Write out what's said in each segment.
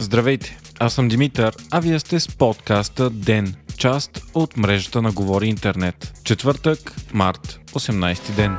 Здравейте, аз съм Димитър, а вие сте с подкаста ДЕН, част от мрежата на Говори Интернет. Четвъртък, март, 18 ден.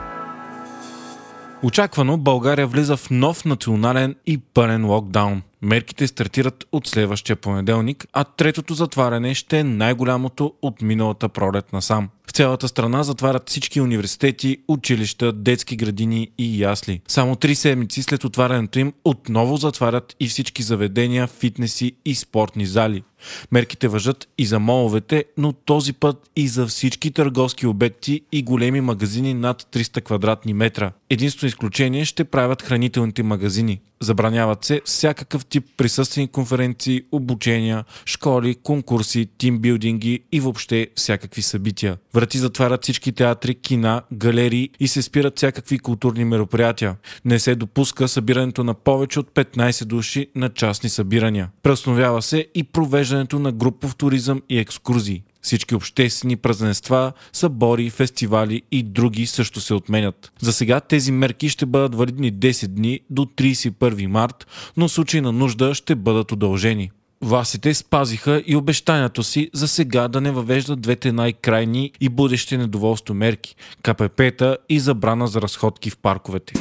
Очаквано България влиза в нов национален и пълен локдаун. Мерките стартират от следващия понеделник, а третото затваряне ще е най-голямото от миналата пролет насам. В цялата страна затварят всички университети, училища, детски градини и ясли. Само три седмици след отварянето им отново затварят и всички заведения, фитнеси и спортни зали. Мерките въжат и за моловете, но този път и за всички търговски обекти и големи магазини над 300 квадратни метра. Единствено изключение ще правят хранителните магазини. Забраняват се всякакъв тип присъствени конференции, обучения, школи, конкурси, тимбилдинги и въобще всякакви събития. Врати затварят всички театри, кина, галерии и се спират всякакви културни мероприятия. Не се допуска събирането на повече от 15 души на частни събирания. Преустановява се и провеждането на групов туризъм и екскурзии. Всички обществени празненства, събори, фестивали и други също се отменят. За сега тези мерки ще бъдат валидни 10 дни до 31 март, но в случай на нужда ще бъдат удължени. Властите спазиха и обещанието си за сега да не въвеждат двете най-крайни и будещи недоволство мерки – КПП-та и забрана за разходки в парковете.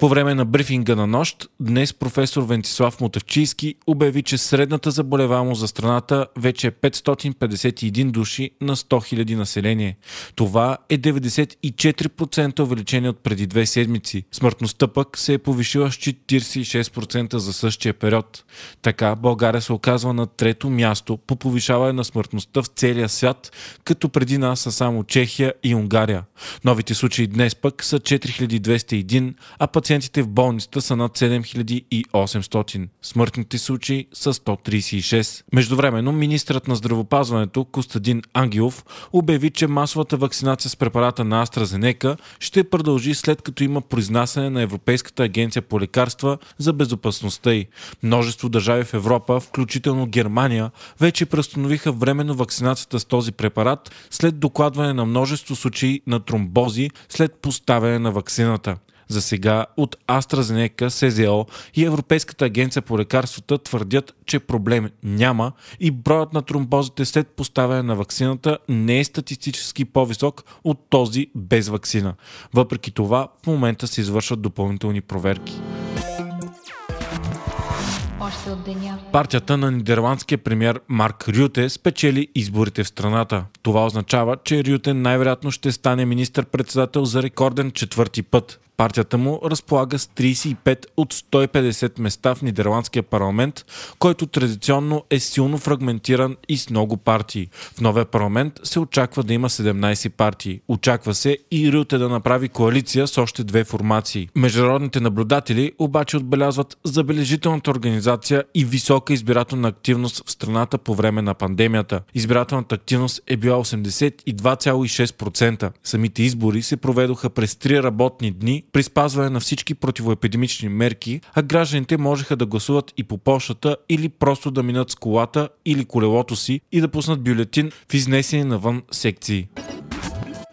По време на брифинга на нощ, днес професор Вентислав Мотавчийски обяви, че средната заболеваемост за страната вече е 551 души на 100 000 население. Това е 94% увеличение от преди две седмици. Смъртността пък се е повишила с 46% за същия период. Така България се оказва на трето място по повишаване на смъртността в целия свят, като преди нас са само Чехия и Унгария. Новите случаи днес пък са 4201, а път пациентите в болницата са над 7800. Смъртните случаи са 136. Междувременно, министрът на здравопазването Костадин Ангелов обяви, че масовата вакцинация с препарата на AstraZeneca ще продължи след като има произнасяне на Европейската агенция по лекарства за безопасността й. Множество държави в Европа, включително Германия, вече преустановиха временно вакцинацията с този препарат след докладване на множество случаи на тромбози след поставяне на вакцината. За сега от AstraZeneca, СЗО и Европейската агенция по лекарствата твърдят, че проблем няма и броят на тромбозите след поставяне на вакцината не е статистически по-висок от този без вакцина. Въпреки това, в момента се извършват допълнителни проверки. Партията на нидерландския премьер Марк Рюте спечели изборите в страната. Това означава, че Рюте най-вероятно ще стане министър-председател за рекорден четвърти път. Партията му разполага с 35 от 150 места в Нидерландския парламент, който традиционно е силно фрагментиран и с много партии. В новия парламент се очаква да има 17 партии. Очаква се и Рюте да направи коалиция с още две формации. Международните наблюдатели обаче отбелязват забележителната организация и висока избирателна активност в страната по време на пандемията. Избирателната активност е била 82,6%. Самите избори се проведоха през 3 работни дни при спазване на всички противоепидемични мерки, а гражданите можеха да гласуват и по почтата или просто да минат с колата или колелото си и да пуснат бюлетин в изнесени навън секции.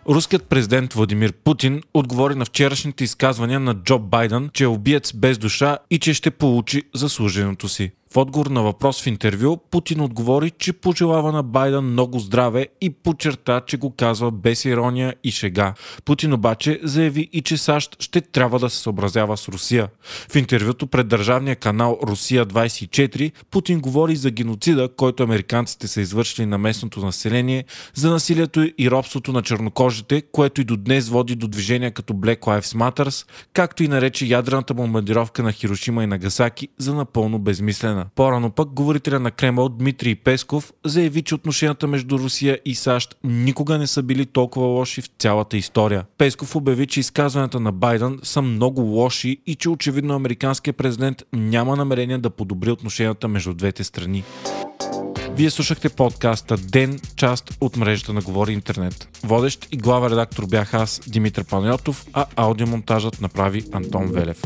Руският президент Владимир Путин отговори на вчерашните изказвания на Джо Байден, че е убиец без душа и че ще получи заслуженото си. В отговор на въпрос в интервю, Путин отговори, че пожелава на Байден много здраве и подчерта, че го казва без ирония и шега. Путин обаче заяви и че САЩ ще трябва да се съобразява с Русия. В интервюто пред държавния канал Русия 24, Путин говори за геноцида, който американците са извършили на местното население, за насилието и робството на чернокожите, което и до днес води до движения като Black Lives Matter, както и нарече ядрената бомбардировка на Хирошима и Нагасаки за напълно безмислена. По-рано пък говорителя на Кремъл Дмитрий Песков заяви, че отношенията между Русия и САЩ никога не са били толкова лоши в цялата история. Песков обяви, че изказванията на Байден са много лоши и че очевидно американският президент няма намерение да подобри отношенията между двете страни. Вие слушахте подкаста Ден, част от мрежата на Говори Интернет. Водещ и глава редактор бях аз, Димитър Панайотов, а аудиомонтажът направи Антон Велев.